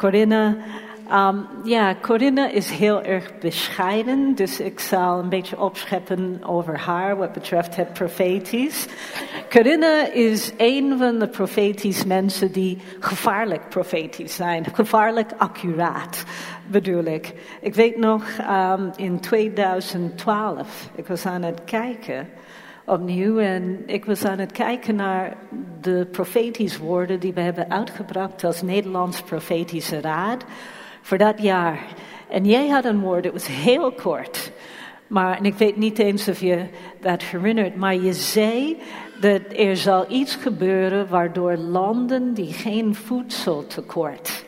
Corinne, um, ja, Corinne is heel erg bescheiden, dus ik zal een beetje opscheppen over haar wat betreft het profetisch. Corinne is een van de profetisch mensen die gevaarlijk profetisch zijn, gevaarlijk accuraat bedoel ik. Ik weet nog um, in 2012, ik was aan het kijken opnieuw. En ik was aan het kijken naar de profetische woorden die we hebben uitgebracht als Nederlands Profetische Raad voor dat jaar. En jij had een woord, het was heel kort. Maar, en ik weet niet eens of je dat herinnert, maar je zei dat er zal iets gebeuren waardoor landen die geen voedseltekort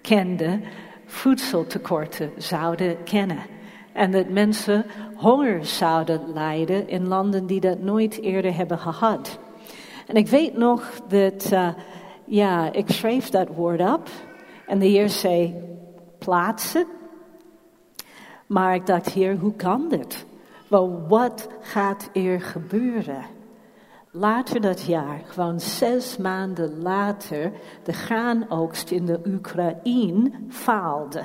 kenden, voedseltekorten zouden kennen. En dat mensen honger zouden lijden in landen die dat nooit eerder hebben gehad. En ik weet nog dat, uh, ja, ik schreef dat woord op. En de Heer zei, plaats het. Maar ik dacht, Heer, hoe kan dit? Wel, wat gaat er gebeuren? Later dat jaar, gewoon zes maanden later, de graanoogst in de Oekraïne faalde.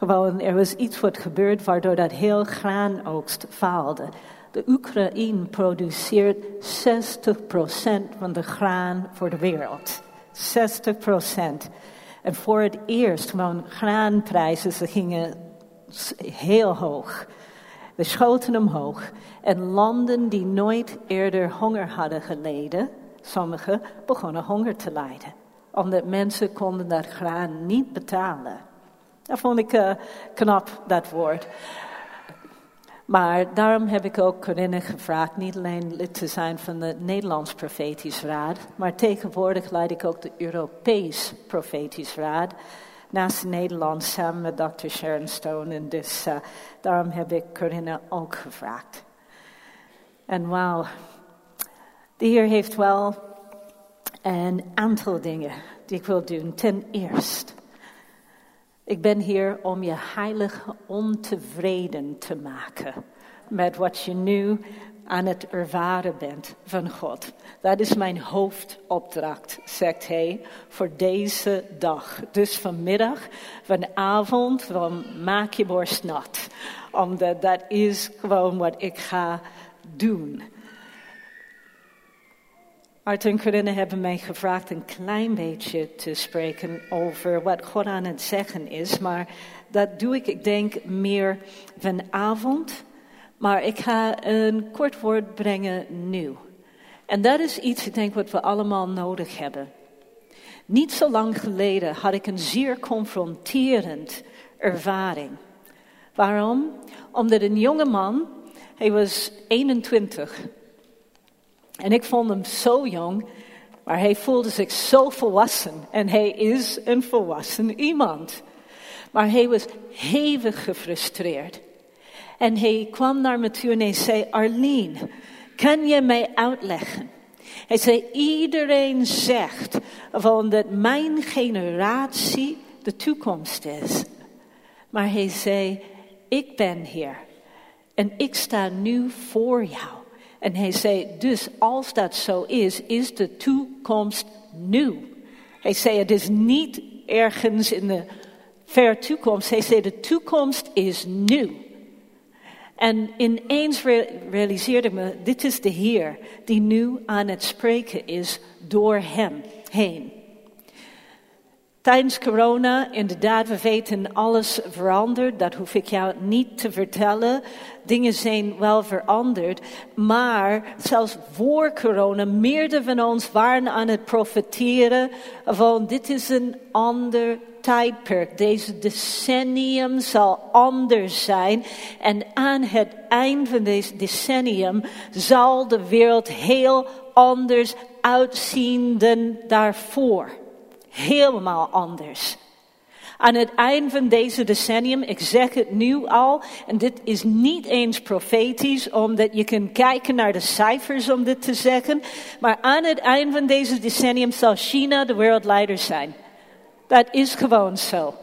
Gewoon, er was iets wat gebeurd waardoor dat heel graanoogst faalde. De Oekraïne produceert 60% van de graan voor de wereld. 60%. En voor het eerst, gewoon graanprijzen, ze gingen heel hoog. We schoten omhoog. En landen die nooit eerder honger hadden geleden, sommigen begonnen honger te lijden. Omdat mensen konden dat graan niet betalen. Dat vond ik uh, knap, dat woord. Maar daarom heb ik ook Corinne gevraagd niet alleen lid te zijn van de Nederlands Profetisch Raad, maar tegenwoordig leid ik ook de Europees Profetisch Raad. Naast Nederland samen met Dr. Sharon Stone. En dus uh, daarom heb ik Corinne ook gevraagd. En wauw, de Heer heeft wel een aantal dingen die ik wil doen. Ten eerste, ik ben hier om je heilig ontevreden te maken met wat je nu aan het ervaren bent van God. Dat is mijn hoofdopdracht, zegt hij, voor deze dag. Dus vanmiddag, vanavond, van maak je borst nat. Omdat dat is gewoon wat ik ga doen. Art en Corinne hebben mij gevraagd een klein beetje te spreken over wat God aan het zeggen is. Maar dat doe ik, ik denk, meer vanavond. Maar ik ga een kort woord brengen nu. En dat is iets, ik denk, wat we allemaal nodig hebben. Niet zo lang geleden had ik een zeer confronterend ervaring. Waarom? Omdat een jonge man, hij was 21, en ik vond hem zo jong, maar hij voelde zich zo volwassen. En hij is een volwassen iemand. Maar hij was hevig gefrustreerd. En hij kwam naar me toe en hij zei, Arlene, kan je mij uitleggen? Hij zei, iedereen zegt van dat mijn generatie de toekomst is. Maar hij zei, ik ben hier en ik sta nu voor jou. En hij zei, dus als dat zo is, is de toekomst nu. Hij zei, het is niet ergens in de ver toekomst. Hij zei, de toekomst is nu. En ineens realiseerde me, dit is de Heer die nu aan het spreken is door hem heen. Tijdens corona, inderdaad, we weten alles veranderd. Dat hoef ik jou niet te vertellen. Dingen zijn wel veranderd. Maar zelfs voor corona, meerdere van ons waren aan het profiteren van dit is een ander tijdperk. Deze decennium zal anders zijn. En aan het eind van deze decennium zal de wereld heel anders uitzien dan daarvoor helemaal anders. Aan het eind van deze decennium, ik zeg het nu al, en dit is niet eens profetisch, omdat je kunt kijken naar de cijfers om dit te zeggen, maar aan het eind van deze decennium zal China de wereldleider zijn. Dat is gewoon zo.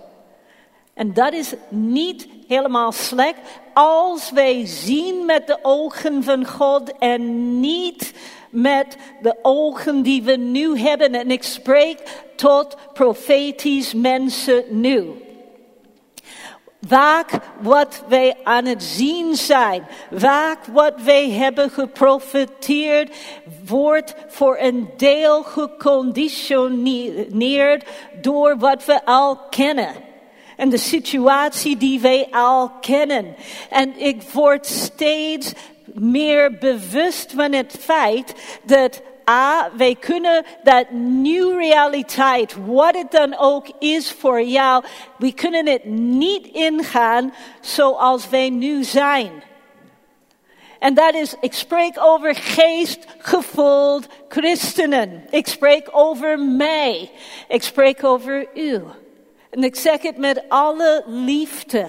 En dat is niet helemaal slecht als wij zien met de ogen van God en niet met de ogen die we nu hebben. En ik spreek tot profetisch mensen nu. Vaak wat wij aan het zien zijn, vaak wat wij hebben geprofiteerd, wordt voor een deel geconditioneerd door wat we al kennen. En de situatie die wij al kennen. En ik word steeds meer bewust van het feit dat A, wij kunnen dat nieuwe realiteit, wat het dan ook is voor jou, we kunnen het niet ingaan zoals wij nu zijn. En dat is, ik spreek over geestgevuld christenen. Ik spreek over mij. Ik spreek over u. En ik zeg het met alle liefde.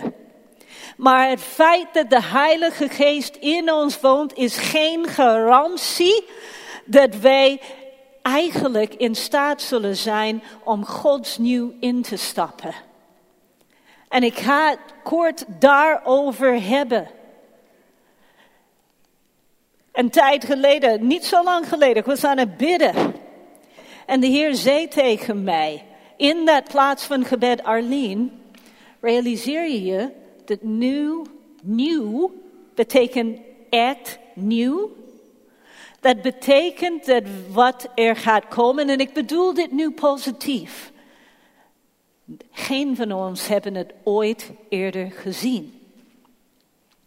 Maar het feit dat de Heilige Geest in ons woont is geen garantie dat wij eigenlijk in staat zullen zijn om Gods nieuw in te stappen. En ik ga het kort daarover hebben. Een tijd geleden, niet zo lang geleden, ik was aan het bidden. En de Heer zei tegen mij, in dat plaats van gebed, Arlene, realiseer je je dat nieuw, nieuw betekent echt nieuw. Dat betekent dat wat er gaat komen, en ik bedoel dit nu positief. Geen van ons hebben het ooit eerder gezien.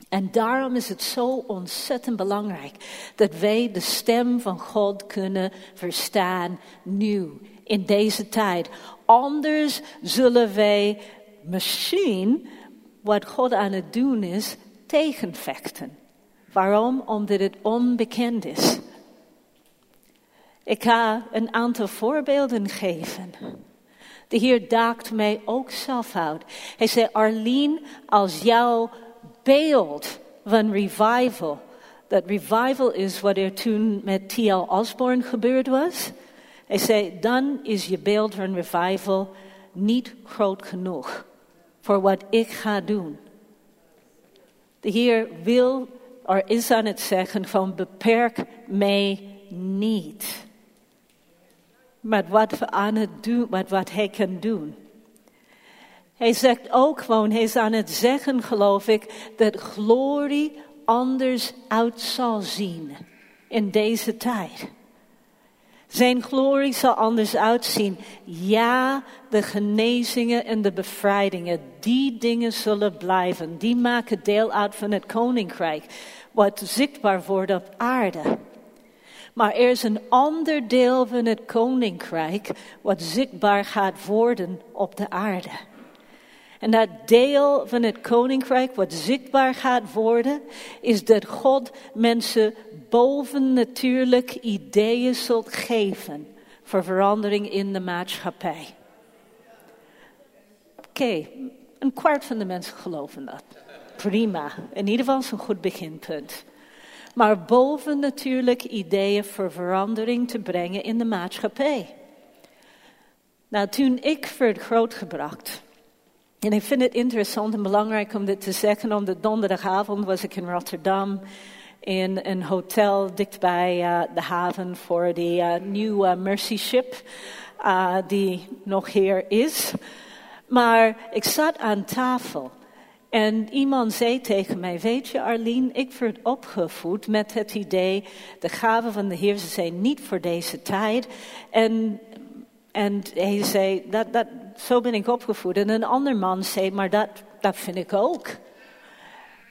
En daarom is het zo ontzettend belangrijk dat wij de stem van God kunnen verstaan nu, in deze tijd. Anders zullen wij misschien wat God aan het doen is tegenvechten. Waarom? Omdat het onbekend is. Ik ga een aantal voorbeelden geven. De Heer daagt mij ook zelf uit. Hij zei, Arlene, als jouw beeld van revival, dat revival is wat er toen met T.L. Osborne gebeurd was. Hij zei, dan is je beeld van revival niet groot genoeg voor wat ik ga doen. De Heer wil, er is aan het zeggen van beperk mij niet. Met wat we aan het doen, met wat hij kan doen. Hij zegt ook gewoon, hij is aan het zeggen, geloof ik, dat glorie anders uit zal zien in deze tijd. Zijn glorie zal anders uitzien. Ja, de genezingen en de bevrijdingen, die dingen zullen blijven. Die maken deel uit van het koninkrijk, wat zichtbaar wordt op aarde. Maar er is een ander deel van het koninkrijk, wat zichtbaar gaat worden op de aarde. En dat deel van het koninkrijk wat zichtbaar gaat worden, is dat God mensen bovennatuurlijk ideeën zult geven voor verandering in de maatschappij. Oké, een kwart van de mensen geloven dat. Prima, in ieder geval is een goed beginpunt. Maar bovennatuurlijk ideeën voor verandering te brengen in de maatschappij. Nou, toen ik werd grootgebracht, en ik vind het interessant en belangrijk om dit te zeggen, omdat donderdagavond was ik in Rotterdam in een hotel dichtbij uh, de haven voor de uh, nieuwe Mercy Ship, uh, die nog hier is. Maar ik zat aan tafel en iemand zei tegen mij, weet je Arlene, ik word opgevoed met het idee, de gaven van de Heer zijn niet voor deze tijd. En, en hij zei, dat, dat, zo ben ik opgevoed. En een ander man zei, maar dat, dat vind ik ook.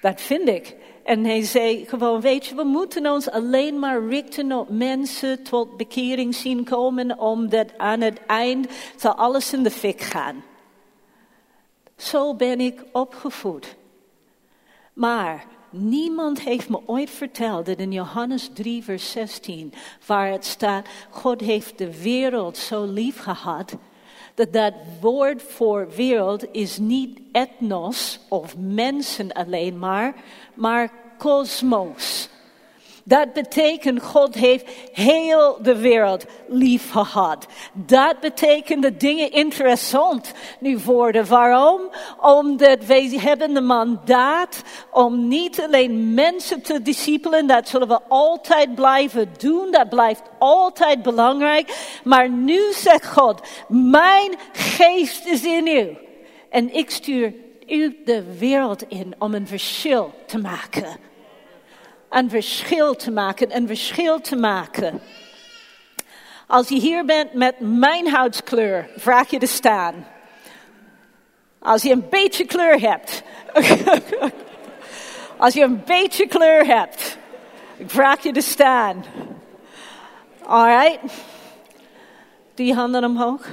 Dat vind ik. En hij zei gewoon, weet je, we moeten ons alleen maar richten op mensen tot bekering zien komen, omdat aan het eind zal alles in de fik gaan. Zo ben ik opgevoed. Maar niemand heeft me ooit verteld dat in Johannes 3, vers 16, waar het staat, God heeft de wereld zo lief gehad, dat dat woord voor wereld is niet etnos of mensen alleen maar, maar kosmos. Dat betekent God heeft heel de wereld lief gehad. Dat betekent dat dingen interessant nu worden. Waarom? Omdat wij hebben de mandaat om niet alleen mensen te discipelen. Dat zullen we altijd blijven doen. Dat blijft altijd belangrijk. Maar nu zegt God, mijn geest is in u. En ik stuur u de wereld in om een verschil te maken een verschil te maken, een verschil te maken. Als je hier bent met mijn huidskleur, vraag je te staan. Als je een beetje kleur hebt. Als je een beetje kleur hebt, vraag je te staan. Alright. Je handen omhoog.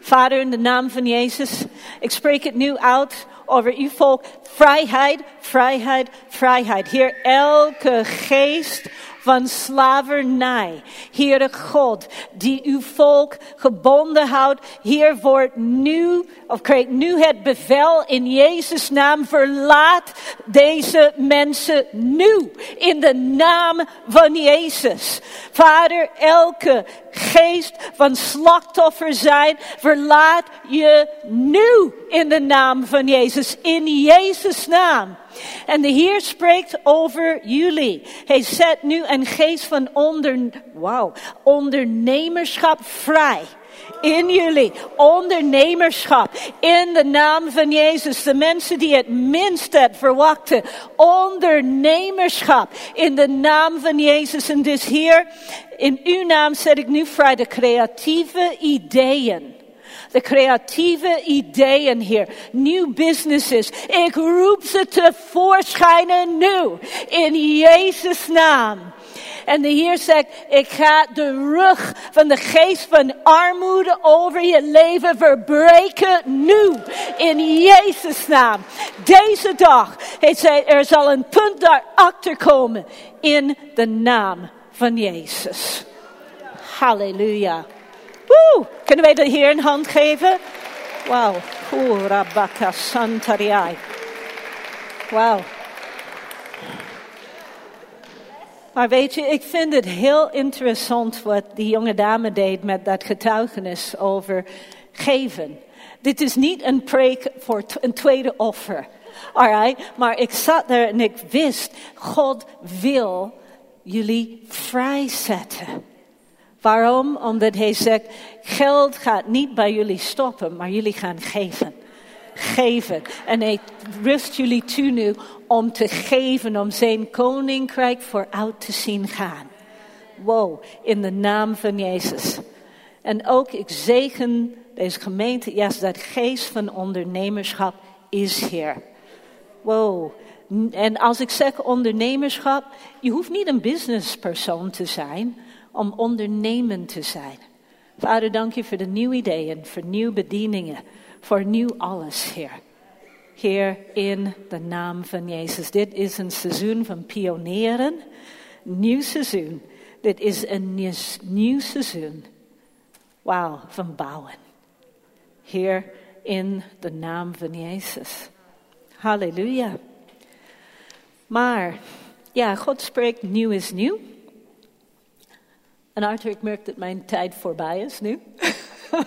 Vader, in de naam van Jezus, ik spreek het nu uit over uw volk. Vrijheid, vrijheid, vrijheid. Heer, elke geest van slavernij. Heere God, die uw volk gebonden houdt. Hier wordt nu, of krijgt nu het bevel in Jezus' naam. Verlaat deze mensen nu. In de naam van Jezus. Vader, elke geest van slachtoffer zijn, verlaat je nu in de naam van Jezus. In Jezus' naam. En de Heer spreekt over jullie. Hij zet nu een geest van onder, wow, ondernemerschap vrij in jullie. Ondernemerschap. In de naam van Jezus. De mensen die het minst het verwachten. Ondernemerschap. In de naam van Jezus. En dus hier, in uw naam zet ik nu vrij de creatieve ideeën de creatieve ideeën hier, nieuw businesses. Ik roep ze tevoorschijn nu, in Jezus' naam. En de Heer zegt, ik ga de rug van de geest van armoede over je leven verbreken nu. In Jezus' naam. Deze dag, hij zei, er zal een punt daarachter komen. In de naam van Jezus. Halleluja. Kunnen wij de Heer een hand geven? Wauw. Rabaka Santariai. Wauw. Maar weet je, ik vind het heel interessant wat die jonge dame deed met dat getuigenis over geven. Dit is niet een preek voor een tweede offer. Alright? Maar ik zat daar en ik wist, God wil jullie vrijzetten. Waarom? Omdat hij zegt, geld gaat niet bij jullie stoppen, maar jullie gaan geven. Geven. En hij rust jullie toe nu om te geven, om zijn koninkrijk vooruit te zien gaan. Wow, in de naam van Jezus. En ook, ik zegen deze gemeente, ja, dat geest van ondernemerschap is hier. Wow. En als ik zeg ondernemerschap, je hoeft niet een businesspersoon te zijn om ondernemend te zijn. Vader, dank je voor de nieuwe ideeën, voor nieuwe bedieningen, voor nieuw alles, Heer. Heer, in de naam van Jezus. Dit is een seizoen van pionieren, nieuw seizoen. Dit is een nieuw seizoen. Wauw, van bouwen. Heer, in de naam van Jezus. Halleluja. Maar, ja, God spreekt nieuw is nieuw. En Arthur, ik merk dat mijn tijd voorbij is nu.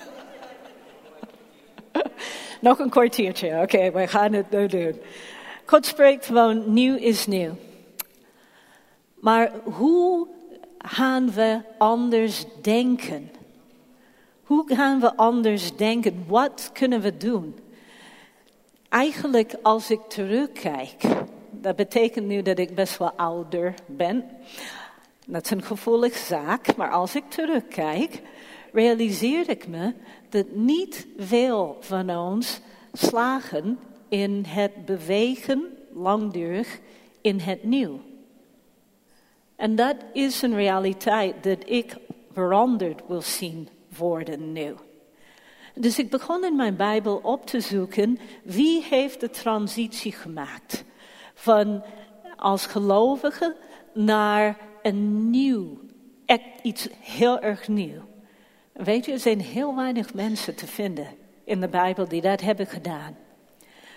Nog een kwartiertje, oké, we gaan het nu doen. God spreekt gewoon, nieuw is nieuw. Maar hoe gaan we anders denken? Hoe gaan we anders denken? Wat kunnen we doen? Eigenlijk, als ik terugkijk, dat betekent nu dat ik best wel ouder ben. Dat is een gevoelige zaak, maar als ik terugkijk, realiseer ik me dat niet veel van ons slagen in het bewegen langdurig in het nieuw. En dat is een realiteit dat ik veranderd wil zien worden nu. Dus ik begon in mijn Bijbel op te zoeken wie heeft de transitie gemaakt van als gelovige naar een nieuw, iets heel erg nieuw. Weet je, er zijn heel weinig mensen te vinden in de Bijbel die dat hebben gedaan.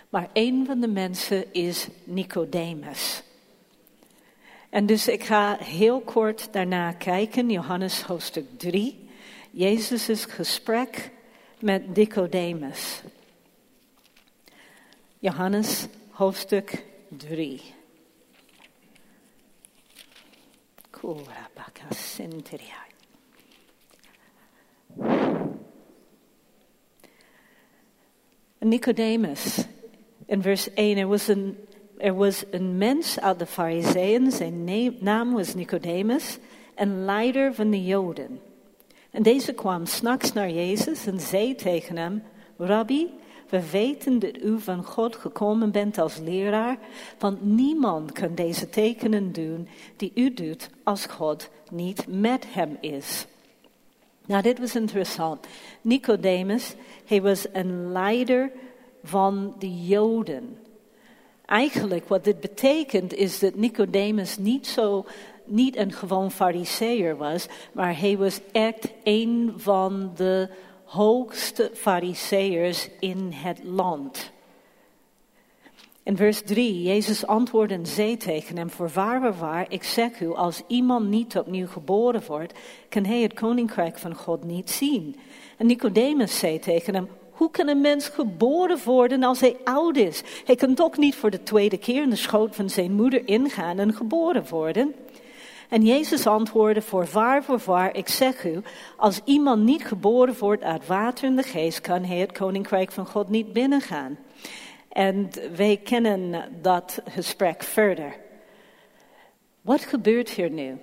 Maar een van de mensen is Nicodemus. En dus ik ga heel kort daarna kijken, Johannes hoofdstuk 3. Jezus' gesprek met Nicodemus. Johannes hoofdstuk 3. Senteria. Nicodemus, in vers 1, er was, een, er was een mens uit de Fariseeën, zijn naam was Nicodemus, een leider van de Joden. En deze kwam s'nachts naar Jezus en zei tegen hem, Rabbi, we weten dat u van God gekomen bent als leraar, want niemand kan deze tekenen doen die u doet als God niet met hem is. Nou, dit was interessant. Nicodemus, hij was een leider van de Joden. Eigenlijk wat dit betekent is dat Nicodemus niet zo niet een gewoon fariseer was, maar hij was echt een van de hoogste fariseërs in het land. In vers 3, Jezus antwoordde en zei tegen hem, voorwaar, waar, ik zeg u, als iemand niet opnieuw geboren wordt, kan hij het koninkrijk van God niet zien. En Nicodemus zei tegen hem, hoe kan een mens geboren worden als hij oud is? Hij kan toch niet voor de tweede keer in de schoot van zijn moeder ingaan en geboren worden? En Jezus antwoordde, voorwaar, voorwaar, ik zeg u, als iemand niet geboren wordt uit water en de geest, kan hij het koninkrijk van God niet binnengaan. En wij kennen dat gesprek verder. Wat gebeurt hier nu?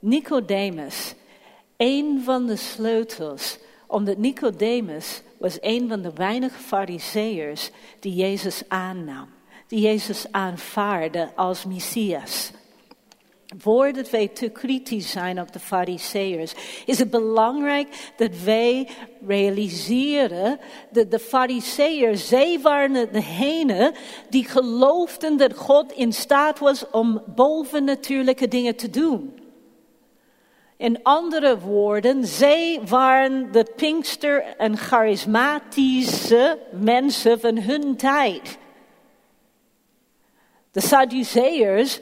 Nicodemus, een van de sleutels, omdat Nicodemus was een van de weinige fariseërs die Jezus aannam, die Jezus aanvaarde als Messias. Voordat wij te kritisch zijn op de fariseërs, is het belangrijk dat wij realiseren dat de fariseërs, zij waren degene die geloofden dat God in staat was om bovennatuurlijke dingen te doen. In andere woorden, zij waren de pinkster en charismatische mensen van hun tijd. De Sadduceërs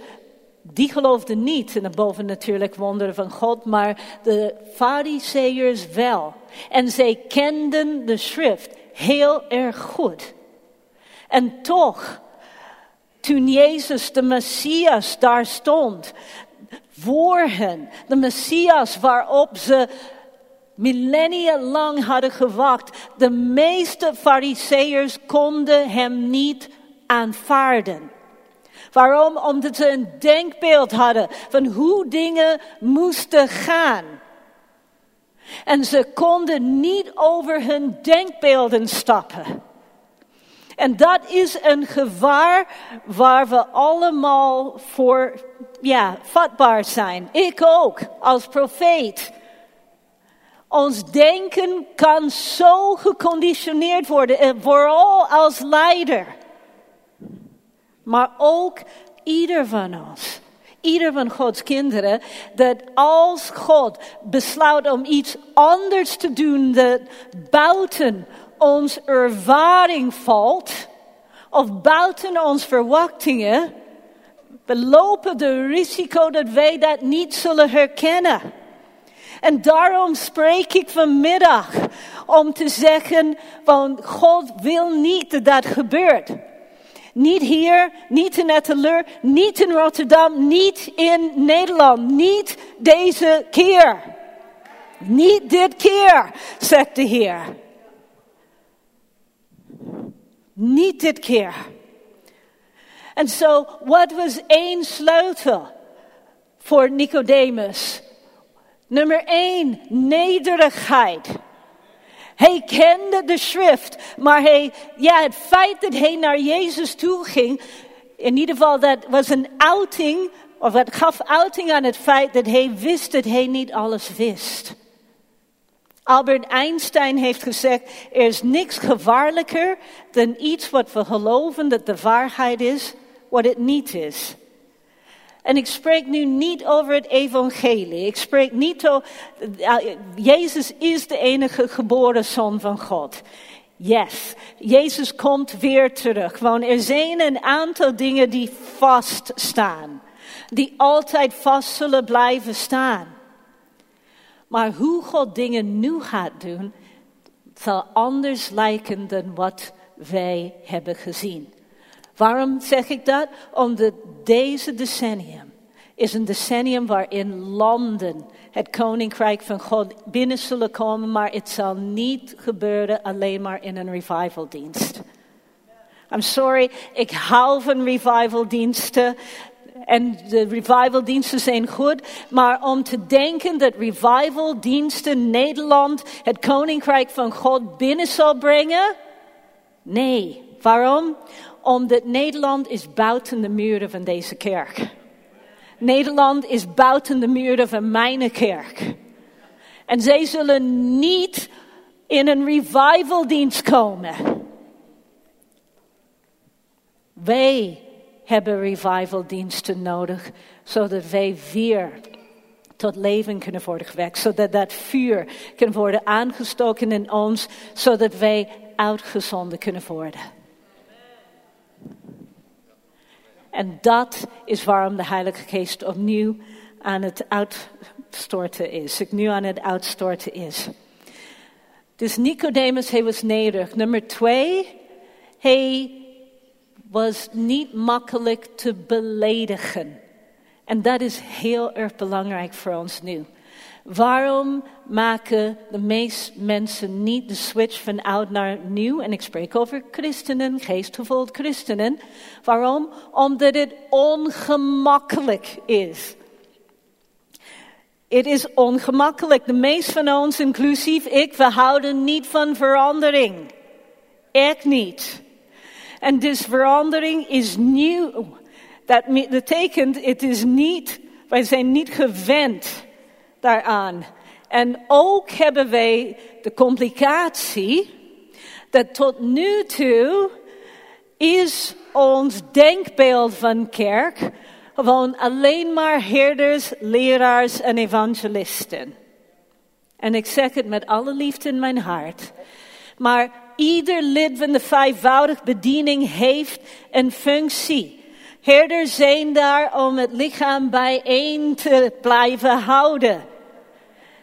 die geloofden niet in de bovennatuurlijk wonderen van God, maar de fariseërs wel. En zij kenden de schrift heel erg goed. En toch, toen Jezus de Messias daar stond, voor hen, de Messias waarop ze millennia lang hadden gewacht, de meeste fariseërs konden hem niet aanvaarden. Waarom? Omdat ze een denkbeeld hadden van hoe dingen moesten gaan. En ze konden niet over hun denkbeelden stappen. En dat is een gevaar waar we allemaal voor ja, vatbaar zijn. Ik ook, als profeet. Ons denken kan zo geconditioneerd worden, en vooral als leider. Maar ook ieder van ons, ieder van Gods kinderen, dat als God besluit om iets anders te doen dat buiten ons ervaring valt, of buiten onze verwachtingen, we lopen de risico dat wij dat niet zullen herkennen. En daarom spreek ik vanmiddag om te zeggen, want God wil niet dat dat gebeurt. Niet hier, niet in Etteleur, niet in Rotterdam, niet in Nederland, niet deze keer. Niet dit keer, zegt de Heer. Niet dit keer. En zo, wat was één sleutel voor Nicodemus? Nummer één, nederigheid. Hij kende de schrift, maar hij, ja, het feit dat hij naar Jezus toe ging, in ieder geval dat was een outing, of het gaf outing aan het feit dat hij wist dat hij niet alles wist. Albert Einstein heeft gezegd, er is niks gevaarlijker dan iets wat we geloven dat de waarheid is, wat het niet is. En ik spreek nu niet over het evangelie. Ik spreek niet over, Jezus is de enige geboren zoon van God. Yes, Jezus komt weer terug. Gewoon, er zijn een aantal dingen die vaststaan. die altijd vast zullen blijven staan. Maar hoe God dingen nu gaat doen, zal anders lijken dan wat wij hebben gezien. Waarom zeg ik dat? Omdat deze decennium is een decennium waarin landen het koninkrijk van God binnen zullen komen, maar het zal niet gebeuren alleen maar in een revivaldienst. I'm sorry, ik hou van revivaldiensten. En de revivaldiensten zijn goed. Maar om te denken dat revivaldiensten Nederland het koninkrijk van God binnen zal brengen? Nee. Waarom? Omdat Nederland is buiten de muren van deze kerk. Nederland is buiten de muren van mijn kerk. En zij zullen niet in een revivaldienst komen. Wij hebben revivaldiensten nodig, zodat wij weer tot leven kunnen worden gewekt, zodat dat vuur kan worden aangestoken in ons, zodat wij uitgezonden kunnen worden. En dat is waarom de Heilige Geest opnieuw aan het uitstorten is. Ik nu aan het uitstorten is. Dus Nicodemus, hij was nederig. Nummer twee, hij was niet makkelijk te beledigen. En dat is heel erg belangrijk voor ons nu. Waarom maken de meeste mensen niet de switch van oud naar nieuw? En ik spreek over christenen, geestgevuld christenen. Waarom? Omdat het ongemakkelijk is. Het is ongemakkelijk. De meeste van ons, inclusief ik, we houden niet van verandering. Echt niet. En dus verandering is nieuw. Dat betekent, het is niet, wij zijn niet gewend daaraan. En ook hebben wij de complicatie dat tot nu toe is ons denkbeeld van kerk gewoon alleen maar herders, leraars en evangelisten. En ik zeg het met alle liefde in mijn hart. Maar ieder lid van de vijfvoudig bediening heeft een functie. Herders zijn daar om het lichaam bijeen te blijven houden.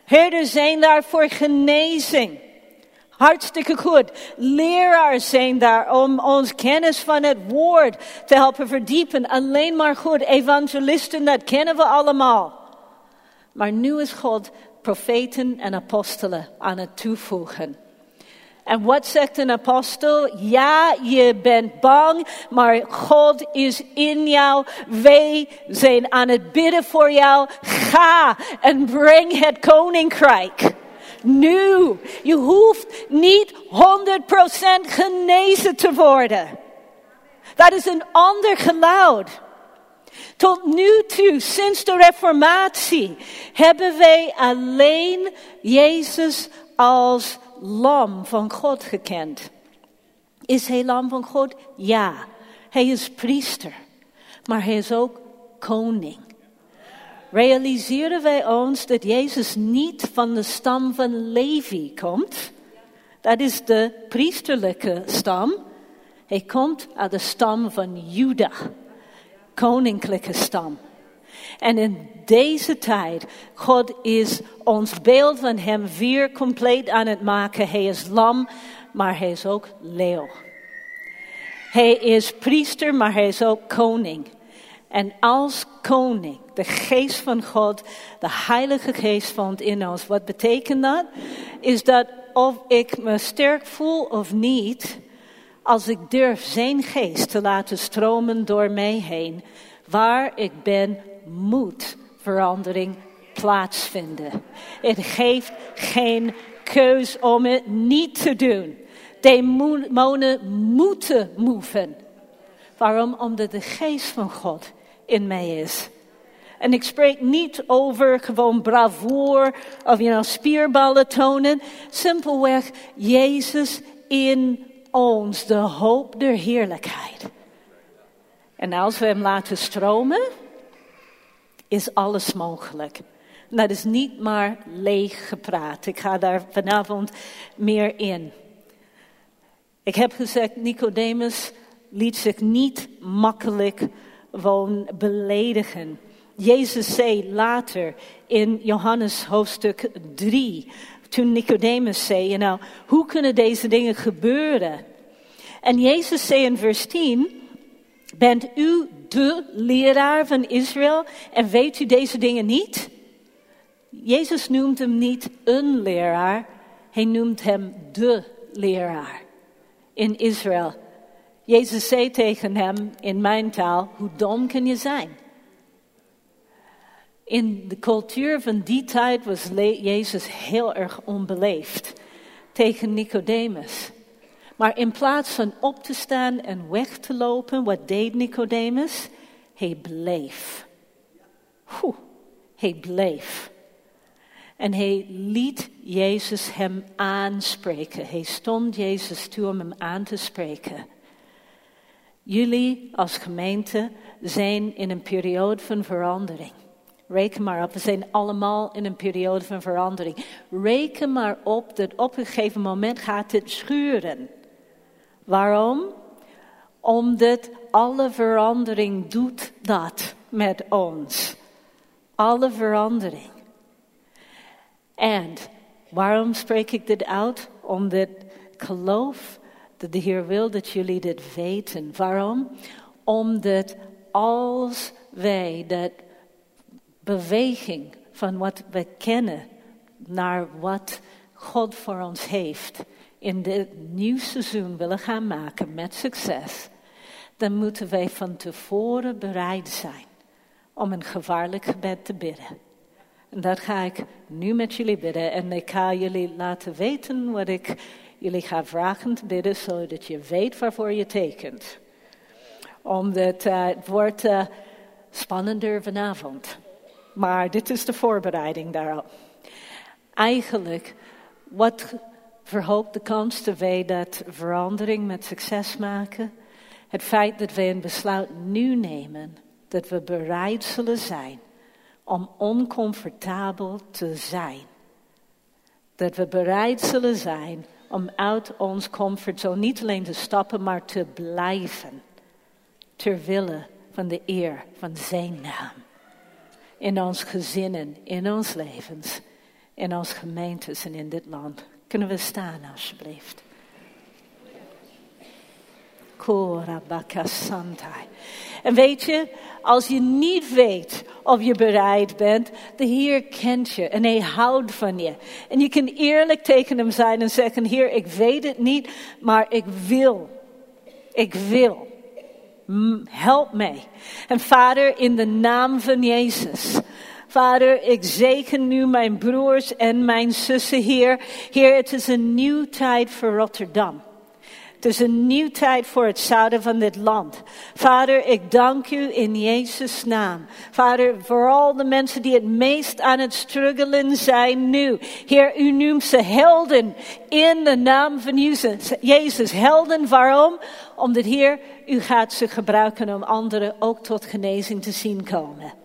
Herders zijn daar voor genezing. Hartstikke goed. Leraars zijn daar om ons kennis van het woord te helpen verdiepen. Alleen maar goed. Evangelisten, dat kennen we allemaal. Maar nu is God profeten en apostelen aan het toevoegen. En wat zegt een apostel? Ja, je bent bang, maar God is in jou. Wij zijn aan het bidden voor jou. Ga en breng het koninkrijk. Nu, je hoeft niet 100% genezen te worden. Dat is een ander geluid. Tot nu toe, sinds de Reformatie, hebben wij alleen Jezus als lam van God gekend. Is hij lam van God? Ja. Hij is priester. Maar hij is ook koning. Realiseren wij ons dat Jezus niet van de stam van Levi komt? Dat is de priesterlijke stam. Hij komt uit de stam van Juda, koninklijke stam. En in deze tijd, God is ons beeld van Hem weer compleet aan het maken. Hij is lam, maar Hij is ook leeuw. Hij is priester, maar Hij is ook koning. En als koning, de geest van God, de Heilige Geest vond in ons. Wat betekent dat? Is dat of ik me sterk voel of niet, als ik durf zijn geest te laten stromen door mij heen, waar ik ben, moet verandering plaatsvinden. Het geeft geen keus om het niet te doen. Demonen moeten moven. Waarom? Omdat de geest van God in mij is. En ik spreek niet over gewoon bravoer of you spierballen tonen. Simpelweg Jezus in ons, de hoop der heerlijkheid. En als we hem laten stromen, is alles mogelijk. dat is niet maar leeg gepraat. Ik ga daar vanavond meer in. Ik heb gezegd, Nicodemus liet zich niet makkelijk gewoon beledigen. Jezus zei later in Johannes hoofdstuk 3, toen Nicodemus zei, nou, hoe kunnen deze dingen gebeuren? En Jezus zei in vers 10, bent u de leraar van Israël en weet u deze dingen niet? Jezus noemt hem niet een leraar, hij noemt hem de leraar in Israël. Jezus zei tegen hem in mijn taal, hoe dom kan je zijn? In de cultuur van die tijd was Jezus heel erg onbeleefd tegen Nicodemus. Maar in plaats van op te staan en weg te lopen, wat deed Nicodemus? Hij bleef. Oeh, hij bleef. En hij liet Jezus hem aanspreken. Hij stond Jezus toe om hem aan te spreken. Jullie als gemeente zijn in een periode van verandering. Reken maar op, we zijn allemaal in een periode van verandering. Reken maar op dat op een gegeven moment gaat het schuren. Waarom? Omdat alle verandering doet dat met ons. Alle verandering. En waarom spreek ik dit uit? Omdat geloof dat de Heer wil dat jullie dit weten. Waarom? Omdat als wij dat beweging van wat we kennen naar wat God voor ons heeft in dit nieuw seizoen willen gaan maken met succes, dan moeten wij van tevoren bereid zijn om een gevaarlijk gebed te bidden. En dat ga ik nu met jullie bidden. En ik ga jullie laten weten wat ik jullie ga vragen te bidden, zodat je weet waarvoor je tekent. Omdat uh, het wordt uh, spannender vanavond. Maar dit is de voorbereiding daarop. Eigenlijk, wat verhoogt de kans dat wij dat verandering met succes maken? Het feit dat wij een besluit nu nemen, dat we bereid zullen zijn om oncomfortabel te zijn. Dat we bereid zullen zijn om uit ons comfortzone niet alleen te stappen, maar te blijven. Ter wille van de eer van zijn naam. In ons gezinnen, in ons levens, in ons gemeentes en in dit land. Kunnen we staan alsjeblieft? Korabakasantai. En weet je, als je niet weet of je bereid bent, de Heer kent je en Hij houdt van je. En je kan eerlijk tegen Hem zijn en zeggen, Heer, ik weet het niet, maar ik wil. Ik wil. Help mij. En Vader, in de naam van Jezus. Vader, ik zegen nu mijn broers en mijn zussen, Heer. Heer, het is een nieuwe tijd voor Rotterdam. Het is een nieuwe tijd voor het zuiden van dit land. Vader, ik dank u in Jezus' naam. Vader, vooral de mensen die het meest aan het struggelen zijn nu. Heer, u noemt ze helden in de naam van Jezus. Jezus, helden, waarom? Omdat Heer, u gaat ze gebruiken om anderen ook tot genezing te zien komen.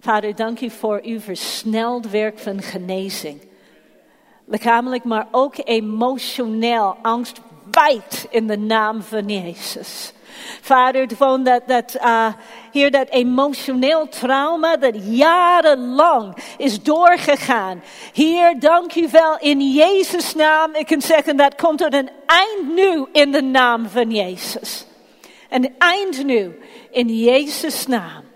Vader, dank u voor uw versneld werk van genezing lichamelijk, maar ook emotioneel. Angst bijt in de naam van Jezus. Vader, gewoon dat, dat, uh, hier dat emotioneel trauma dat jarenlang is doorgegaan. Heer, dank u wel in Jezus' naam. Ik kan zeggen dat komt tot een eind nu in de naam van Jezus. Een eind nu in Jezus' naam.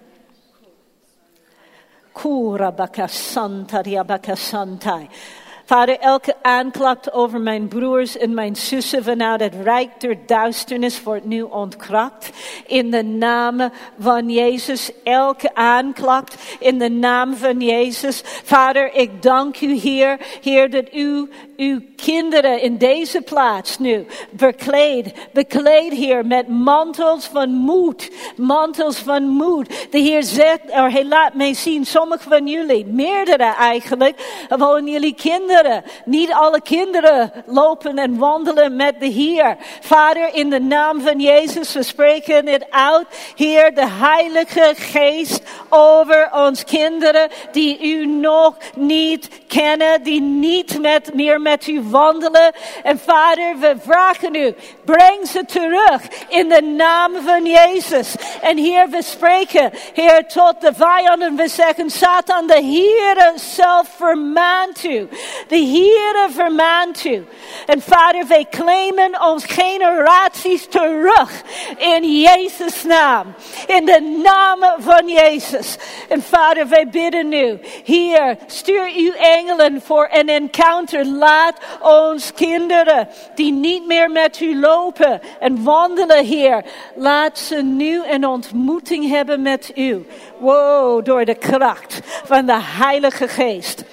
Vader, elke aanklacht over mijn broers en mijn zussen vanuit het rijk der duisternis wordt nu ontkracht. In de naam van Jezus, elke aanklacht in de naam van Jezus. Vader, ik dank u, Heer, Heer, dat u uw kinderen in deze plaats nu bekleed, bekleed, Heer, met mantels van moed, mantels van moed. De Heer zegt, or hij laat mij zien, sommige van jullie, meerdere eigenlijk, gewoon jullie kinderen niet alle kinderen lopen en wandelen met de Heer. Vader, in de naam van Jezus, we spreken het uit. Heer, de Heilige Geest over ons kinderen die u nog niet kennen, die niet met meer met u wandelen. En vader, we vragen u, breng ze terug in de naam van Jezus. En hier we spreken, Heer, tot de vijanden. We zeggen, Satan, de Heere zelf vermaant u. De Heere vermaant u. En vader, wij claimen ons generaties terug in Jezus' naam. In de naam van Jezus. En vader, wij bidden nu, hier, stuur uw engelen voor een encounter. Laat ons kinderen die niet meer met u lopen en wandelen, Heer. Laat ze nu een ontmoeting hebben met u. Wow, door de kracht van de Heilige Geest.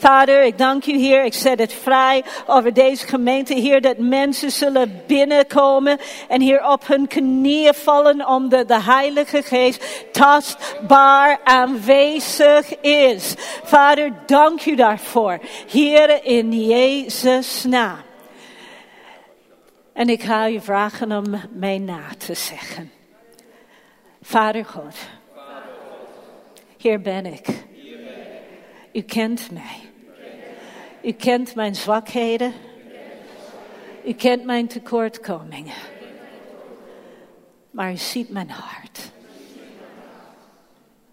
Vader, ik dank u, Heer. Ik zet het vrij over deze gemeente, Heer, dat mensen zullen binnenkomen en hier op hun knieën vallen, omdat de Heilige Geest tastbaar aanwezig is. Vader, dank u daarvoor. Heer, in Jezus' naam. En ik ga u vragen om mij na te zeggen. Vader God, hier ben ik. U kent mij. U kent mijn zwakheden. U kent mijn tekortkomingen. Maar u ziet mijn hart.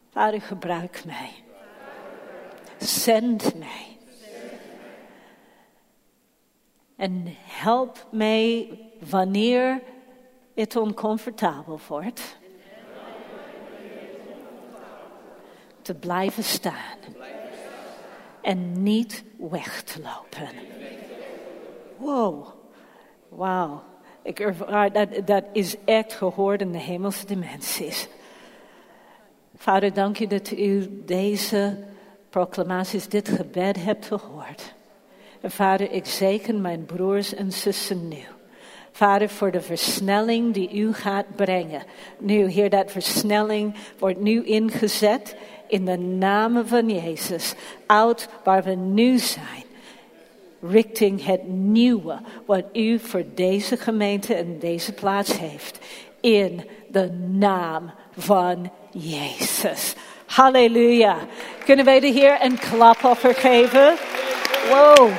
Vader, gebruik mij. Zend mij. En help mij wanneer het oncomfortabel wordt. Te blijven staan en niet weg te lopen. Wow, wauw. Ik ervaar dat, dat is echt gehoord in de hemelse dimensies. Vader, dank je dat u deze proclamaties, dit gebed hebt gehoord. En vader, ik zegen mijn broers en zussen nu. Vader, voor de versnelling die u gaat brengen. Nu, Heer, dat versnelling wordt nu ingezet in de naam van Jezus. Uit waar we nu zijn. Richting het nieuwe wat u voor deze gemeente en deze plaats heeft. In de naam van Jezus. Halleluja. Kunnen wij de Heer een klap geven? Wow.